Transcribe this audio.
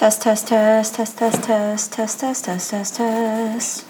Test, test, test, test, test, test, test, test, test, test, test.